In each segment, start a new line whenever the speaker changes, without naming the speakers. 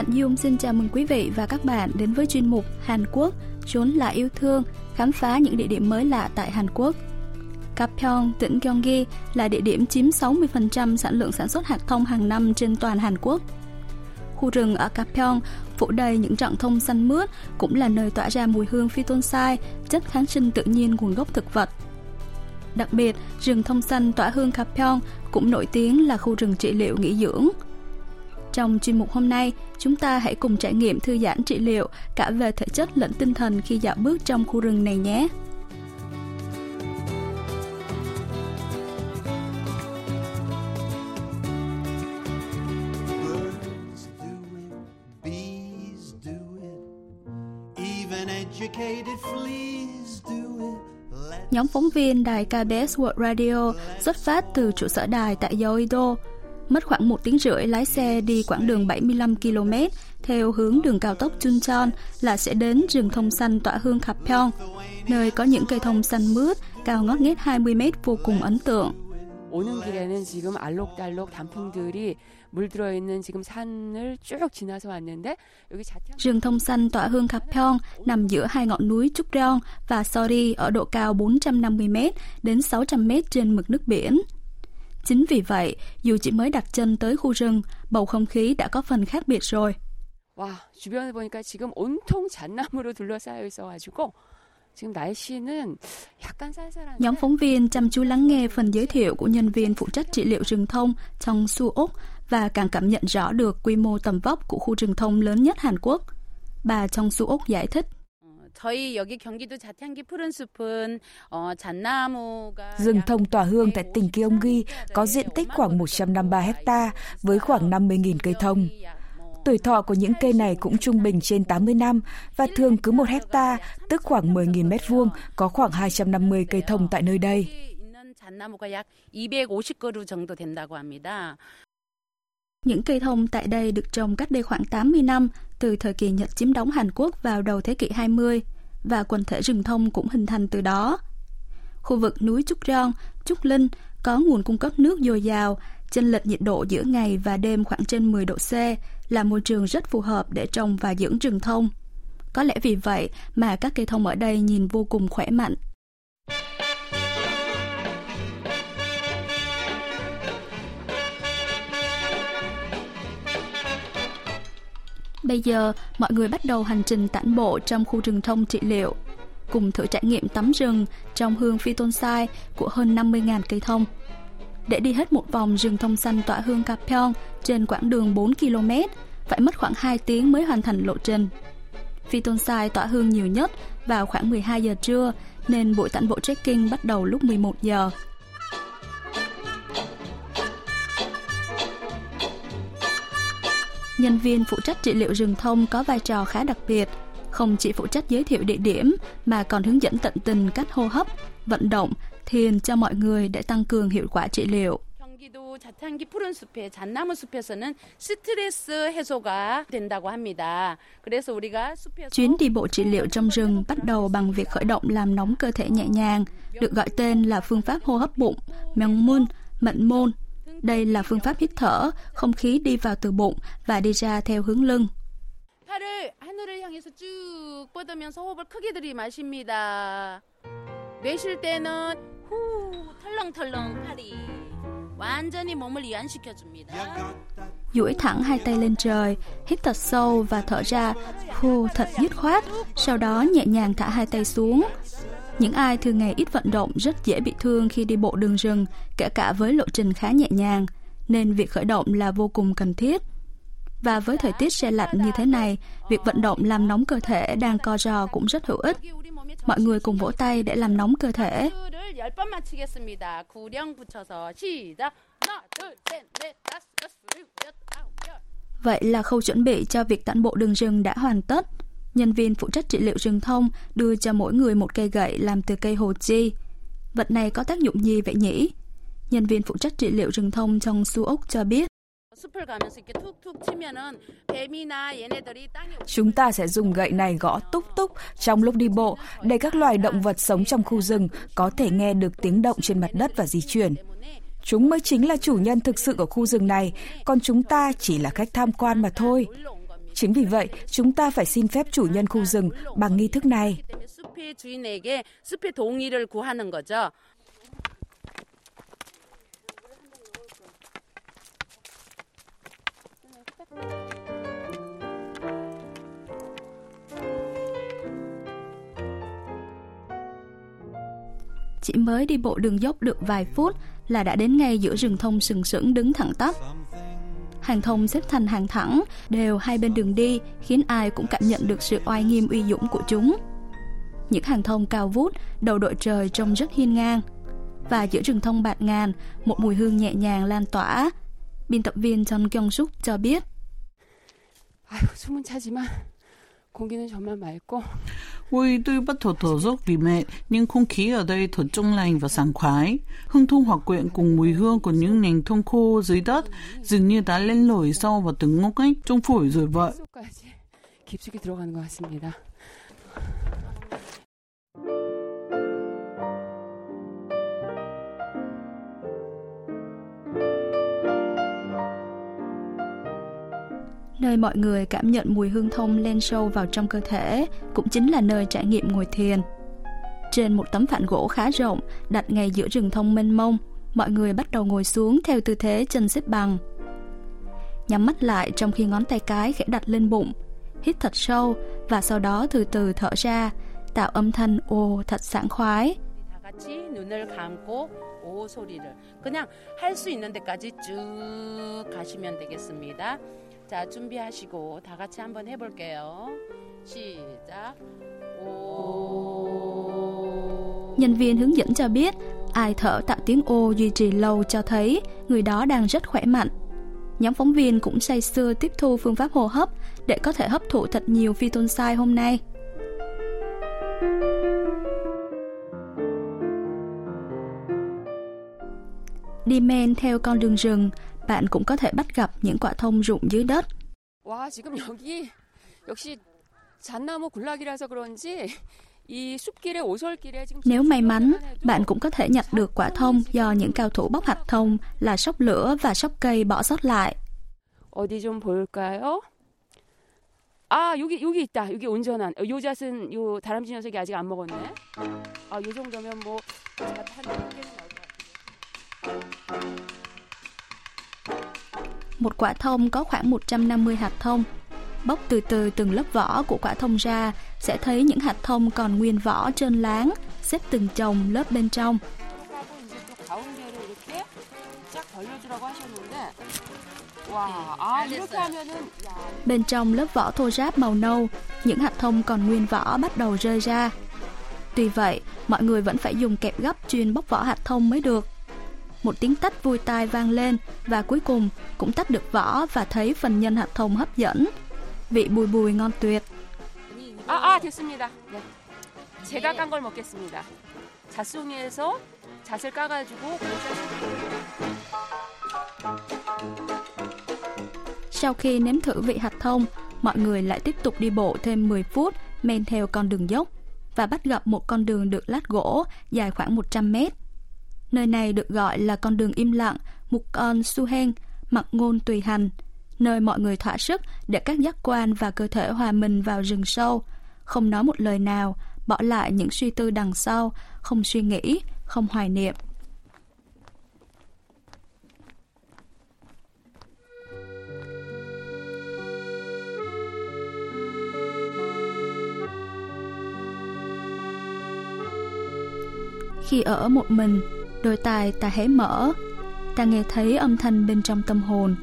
Hạnh Dung xin chào mừng quý vị và các bạn đến với chuyên mục Hàn Quốc, chốn là yêu thương, khám phá những địa điểm mới lạ tại Hàn Quốc. Gapyeong, tỉnh Gyeonggi là địa điểm chiếm 60% sản lượng sản xuất hạt thông hàng năm trên toàn Hàn Quốc. Khu rừng ở Gapyeong phủ đầy những rặng thông xanh mướt cũng là nơi tỏa ra mùi hương phytoncide, chất kháng sinh tự nhiên nguồn gốc thực vật. Đặc biệt, rừng thông xanh tỏa hương Gapyeong cũng nổi tiếng là khu rừng trị liệu nghỉ dưỡng. Trong chuyên mục hôm nay, chúng ta hãy cùng trải nghiệm thư giãn trị liệu cả về thể chất lẫn tinh thần khi dạo bước trong khu rừng này nhé. Nhóm phóng viên đài KBS World Radio xuất phát từ trụ sở đài tại Yeouido, mất khoảng một tiếng rưỡi lái xe đi quãng đường 75 km theo hướng đường cao tốc Chuncheon là sẽ đến rừng thông xanh tỏa hương Gapyeong, nơi có những cây thông xanh mướt cao ngót nghét 20 m vô cùng ấn tượng. 오는 길에는 지금 알록달록 단풍들이 물들어 있는 지금 산을 쭉 지나서 왔는데 여기 자태 Rừng thông xanh tỏa hương Gapyeong nằm giữa hai ngọn núi Chukdeong và Sori ở độ cao 450m đến 600m trên mực nước biển. Chính vì vậy, dù chỉ mới đặt chân tới khu rừng, bầu không khí đã có phần khác biệt rồi. 와, 주변을 보니까 지금 온통 잣나무로 둘러싸여 있어가지고 Nhóm phóng viên chăm chú lắng nghe phần giới thiệu của nhân viên phụ trách trị liệu rừng thông trong Su Úc và càng cảm nhận rõ được quy mô tầm vóc của khu rừng thông lớn nhất Hàn Quốc. Bà trong Su Úc giải thích.
Rừng thông tỏa hương tại tỉnh Gyeonggi có diện tích khoảng 153 hecta với khoảng 50.000 cây thông. Tuổi thọ của những cây này cũng trung bình trên 80 năm và thường cứ một hecta, tức khoảng 10.000 mét vuông, có khoảng 250 cây thông tại nơi đây.
Những cây thông tại đây được trồng cách đây khoảng 80 năm, từ thời kỳ Nhật chiếm đóng Hàn Quốc vào đầu thế kỷ 20, và quần thể rừng thông cũng hình thành từ đó. Khu vực núi Trúc Rong, Trúc Linh có nguồn cung cấp nước dồi dào, chênh lệch nhiệt độ giữa ngày và đêm khoảng trên 10 độ C, là môi trường rất phù hợp để trồng và dưỡng rừng thông. Có lẽ vì vậy mà các cây thông ở đây nhìn vô cùng khỏe mạnh. Bây giờ, mọi người bắt đầu hành trình tản bộ trong khu rừng thông trị liệu, cùng thử trải nghiệm tắm rừng trong hương phi tôn sai của hơn 50.000 cây thông. Để đi hết một vòng rừng thông xanh tỏa hương Gapyeong trên quãng đường 4 km, phải mất khoảng 2 tiếng mới hoàn thành lộ trình. Phi tôn sai tỏa hương nhiều nhất vào khoảng 12 giờ trưa, nên buổi tản bộ trekking bắt đầu lúc 11 giờ. Nhân viên phụ trách trị liệu rừng thông có vai trò khá đặc biệt, không chỉ phụ trách giới thiệu địa điểm mà còn hướng dẫn tận tình cách hô hấp, vận động, thiền cho mọi người để tăng cường hiệu quả trị liệu. 경기도 자탄기 푸른 숲의 잣나무 숲에서는 스트레스 해소가 된다고 합니다. 그래서 우리가 숲에서 Chuyến đi bộ trị liệu trong rừng bắt đầu bằng việc khởi động làm nóng cơ thể nhẹ nhàng, được gọi tên là phương pháp hô hấp bụng, Myeongmun, mệnh môn. Đây là phương pháp hít thở, không khí đi vào từ bụng và đi ra theo hướng lưng. 팔을 하늘을 향해서 쭉 뻗으면서 호흡을 크게 들이마십니다. 내쉴 때는 후 털렁털렁 팔이 완전히 몸을 이완시켜줍니다. duỗi thẳng hai tay lên trời, hít thật sâu và thở ra, hô thật dứt khoát, sau đó nhẹ nhàng thả hai tay xuống. những ai thường ngày ít vận động rất dễ bị thương khi đi bộ đường rừng, kể cả với lộ trình khá nhẹ nhàng, nên việc khởi động là vô cùng cần thiết. Và với thời tiết se lạnh như thế này, việc vận động làm nóng cơ thể đang co giò cũng rất hữu ích. Mọi người cùng vỗ tay để làm nóng cơ thể. Vậy là khâu chuẩn bị cho việc tản bộ đường rừng đã hoàn tất. Nhân viên phụ trách trị liệu rừng thông đưa cho mỗi người một cây gậy làm từ cây hồ chi. Vật này có tác dụng gì vậy nhỉ? Nhân viên phụ trách trị liệu rừng thông trong Su Úc cho biết.
Chúng ta sẽ dùng gậy này gõ túc túc trong lúc đi bộ để các loài động vật sống trong khu rừng có thể nghe được tiếng động trên mặt đất và di chuyển. Chúng mới chính là chủ nhân thực sự của khu rừng này, còn chúng ta chỉ là khách tham quan mà thôi. Chính vì vậy, chúng ta phải xin phép chủ nhân khu rừng bằng nghi thức này.
Chỉ mới đi bộ đường dốc được vài phút là đã đến ngay giữa rừng thông sừng sững đứng thẳng tắp Hàng thông xếp thành hàng thẳng, đều hai bên đường đi, khiến ai cũng cảm nhận được sự oai nghiêm uy dũng của chúng. Những hàng thông cao vút, đầu đội trời trông rất hiên ngang. Và giữa rừng thông bạt ngàn, một mùi hương nhẹ nhàng lan tỏa. Biên tập viên John Kyung Suk cho biết.
아유, 숨은 차지만 공기는 정말 맑고
会对不同土属里面nhưng không khí ở đây thật trong lành và sảng khoái. Hương thơm hòa quyện cùng mùi hương của những nền thông khô dưới đất dường như đã lên lồi sâu vào từng ngóc ngách trong phổi rồi vậy.
Nơi mọi người cảm nhận mùi hương thông len sâu vào trong cơ thể cũng chính là nơi trải nghiệm ngồi thiền. Trên một tấm phản gỗ khá rộng, đặt ngay giữa rừng thông mênh mông, mọi người bắt đầu ngồi xuống theo tư thế chân xếp bằng. Nhắm mắt lại trong khi ngón tay cái khẽ đặt lên bụng, hít thật sâu và sau đó từ từ thở ra, tạo âm thanh ồ thật sảng khoái.
같이 눈을 감고 오 소리를 그냥 할 수 있는 데까지 쭉 가시면 되겠습니다. 자, 준비하시고 다 같이 한번 해볼게요. 시작. 오.
Nhân viên hướng dẫn cho biết, ai thở tạo tiếng ô duy trì lâu cho thấy người đó đang rất khỏe mạnh. Nhóm phóng viên cũng say sưa tiếp thu phương pháp hô hấp để có thể hấp thụ thật nhiều phytonxai hôm nay. Đi men theo con đường rừng, bạn cũng có thể bắt gặp những quả thông rụng dưới đất.
와, 지금 여기 역시 잣나무 군락이라서 그런지 이 숲길에 오솔길에 지금
Nếu may mắn, bạn cũng có thể nhặt được quả thông do những cao thủ bóc hạt thông là sóc lửa và sóc cây bỏ sót lại.
어디 좀 볼까요? 아 여기 여기 있다. 여기 온전한 어, 요 잣은 요 다람쥐 녀석이 아직 안 먹었네. 아요 정도면 뭐 잣한 개는 나올 것 같아요.
Một quả thông có khoảng 150 hạt thông. Bóc từ từ từng lớp vỏ của quả thông ra, sẽ thấy những hạt thông còn nguyên vỏ trên láng, xếp từng chồng lớp bên trong. Bên trong lớp vỏ thô ráp màu nâu, những hạt thông còn nguyên vỏ bắt đầu rơi ra. Tuy vậy, mọi người vẫn phải dùng kẹp gấp chuyên bóc vỏ hạt thông mới được Một tiếng tách vui tai vang lên và cuối cùng cũng tách được vỏ và thấy phần nhân hạt thông hấp dẫn. Vị bùi bùi ngon tuyệt.
아, 아 됐습니다. 네. 제가 깐 걸 먹겠습니다. 잣송이에서 잣을 까가지고
Sau khi nếm thử vị hạt thông, mọi người lại tiếp tục đi bộ thêm 10 phút men theo con đường dốc và bắt gặp một con đường được lát gỗ dài khoảng 100 mét. Nơi này được gọi là con đường im lặng Mục Con Su Hen, mặc ngôn tùy hành, nơi mọi người thỏa sức để các giác quan và cơ thể hòa mình vào rừng sâu, không nói một lời nào, bỏ lại những suy tư đằng sau, không suy nghĩ, không hoài niệm. Khi ở một mình, đôi tai ta hé mở, ta nghe thấy âm thanh bên trong tâm hồn,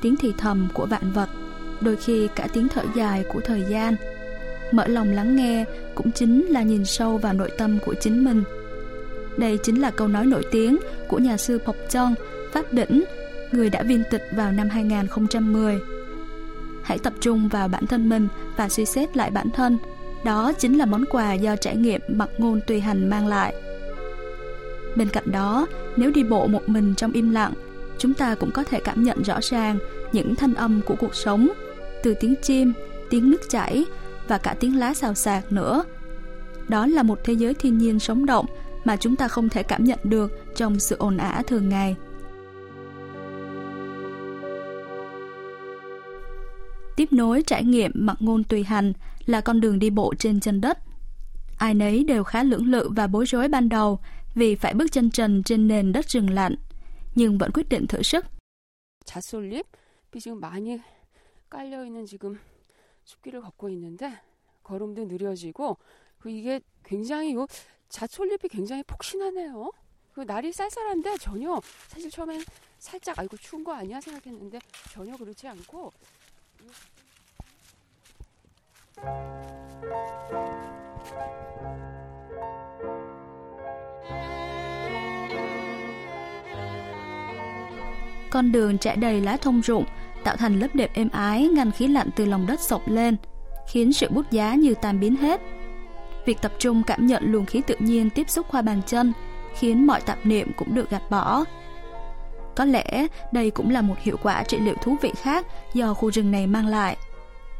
tiếng thì thầm của vạn vật, đôi khi cả tiếng thở dài của thời gian. Mở lòng lắng nghe cũng chính là nhìn sâu vào nội tâm của chính mình. Đây chính là câu nói nổi tiếng của nhà sư Pộc Trân, Pháp Đỉnh, người đã viên tịch vào năm 2010. Hãy tập trung vào bản thân mình và suy xét lại bản thân. Đó chính là món quà do trải nghiệm mặc ngôn tùy hành mang lại. Bên cạnh đó, nếu đi bộ một mình trong im lặng, chúng ta cũng có thể cảm nhận rõ ràng những thanh âm của cuộc sống, từ tiếng chim, tiếng nước chảy và cả tiếng lá xào xạc nữa. Đó là một thế giới thiên nhiên sống động mà chúng ta không thể cảm nhận được trong sự ồn ào thường ngày. Tiếp nối trải nghiệm mặc ngôn tùy hành là con đường đi bộ trên chân đất. Ai nấy đều khá lưỡng lự và bối rối ban đầu vì phải bước chân trần trên nền đất rừng lạnh, nhưng vẫn quyết định thử sức.
잣솔잎이 지금 많이 깔려 있는 지금 숲길을 걷고 있는데 걸음도 느려지고 그 이게 굉장히 이 잣솔잎이 굉장히 폭신하네요. 그 날이 쌀쌀한데 전혀 사실 처음엔 살짝 아이고 추운 거 아니야 생각했는데 전혀 그렇지 않고
Con đường trải đầy lá thông rụng, tạo thành lớp đệm êm ái ngăn khí lạnh từ lòng đất sộc lên, khiến sự bút giá như tan biến hết. Việc tập trung cảm nhận luồng khí tự nhiên tiếp xúc qua bàn chân khiến mọi tạp niệm cũng được gạt bỏ. Có lẽ đây cũng là một hiệu quả trị liệu thú vị khác do khu rừng này mang lại.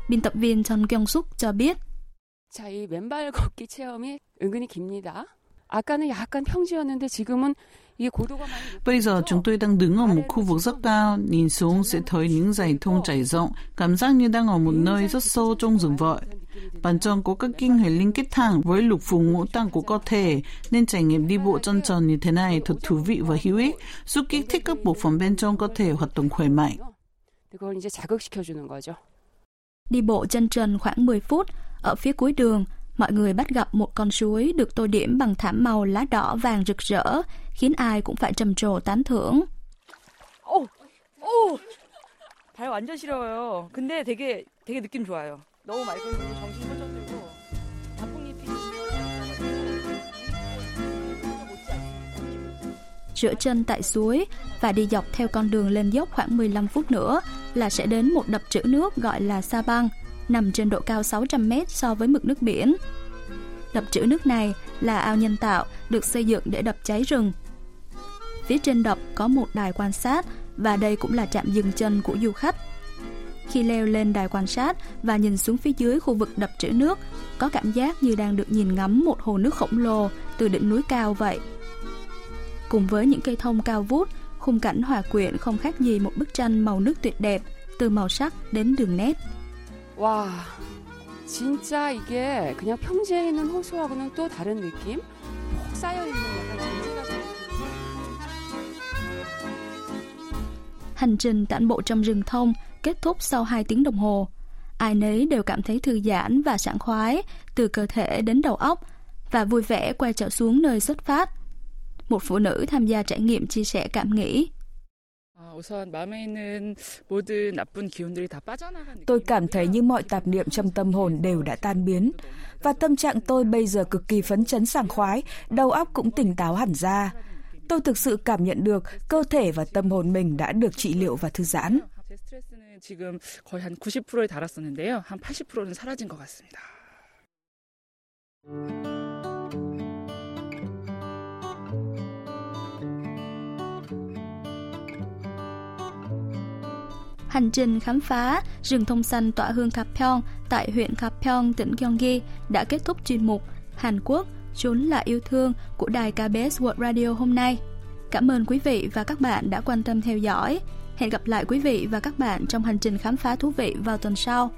Biên tập viên Chon Kyung Suk cho biết.
자, 이 맨발 걷기 체험이 은근히 깁니다. 아까는 약간 평지였는데 지금은
Bây giờ chúng tôi đang đứng ở một khu vực rất cao, nhìn xuống sẽ thấy những dãy thung trải rộng, cảm giác như đang ở một nơi rất sâu trong rừng vậy. Bản chân có các kinh hệ liên kết thẳng với lục phủ ngũ tạng của cơ thể, nên trải nghiệm đi bộ chân trần như thế này thật thú vị và hữu ích, giúp kích thích các bộ phận bên trong cơ thể hoạt động khỏe mạnh.
Đi bộ chân trần khoảng 10 phút, ở phía cuối đường, mọi người bắt gặp một con suối được tô điểm bằng thảm màu lá đỏ vàng rực rỡ, khiến ai cũng phải trầm trồ tán thưởng.
오, 오, 발 완전 시려워요. 근데 되게 되게 느낌 좋아요. 너무 맑은 정신 번쩍 들고 단풍잎이
rửa chân tại suối và đi dọc theo con đường lên dốc khoảng 15 phút nữa là sẽ đến một đập trữ nước gọi là Sa Bang, nằm trên độ cao 600 mét so với mực nước biển. Đập trữ nước này là ao nhân tạo được xây dựng để đập cháy rừng. Phía trên đập có một đài quan sát và đây cũng là trạm dừng chân của du khách. Khi leo lên đài quan sát và nhìn xuống phía dưới khu vực đập trữ nước, có cảm giác như đang được nhìn ngắm một hồ nước khổng lồ từ đỉnh núi cao vậy. Cùng với những cây thông cao vút, khung cảnh hòa quyện không khác gì một bức tranh màu nước tuyệt đẹp, từ màu sắc đến đường nét.
와, 진짜 이게 그냥 평지에 있는 호수하고는 또 다른 느낌? 푹 쌓여 있는 약간 전지 같은
Hành trình tản bộ trong rừng thông kết thúc sau 2 tiếng đồng hồ. Ai nấy đều cảm thấy thư giãn và sảng khoái từ cơ thể đến đầu óc và vui vẻ quay trở xuống nơi xuất phát. Một phụ nữ tham gia trải nghiệm chia sẻ cảm nghĩ.
Tôi cảm thấy như mọi tạp niệm trong tâm hồn đều đã tan biến. Và tâm trạng tôi bây giờ cực kỳ phấn chấn sảng khoái, đầu óc cũng tỉnh táo hẳn ra. Tôi thực sự cảm nhận được cơ thể và tâm hồn mình đã được trị liệu và thư giãn.
지금 거의 한 90%에 달았었는데요. 한 80%는 사라진 것 같습니다.
Hành trình khám phá rừng thông xanh tỏa hương Kapyeong tại huyện Kapyeong, tỉnh Gyeonggi đã kết thúc chuyên mục Hàn Quốc chốn là yêu thương của đài KBS World Radio hôm nay. Cảm ơn quý vị và các bạn đã quan tâm theo dõi. Hẹn gặp lại quý vị và các bạn trong hành trình khám phá thú vị vào tuần sau.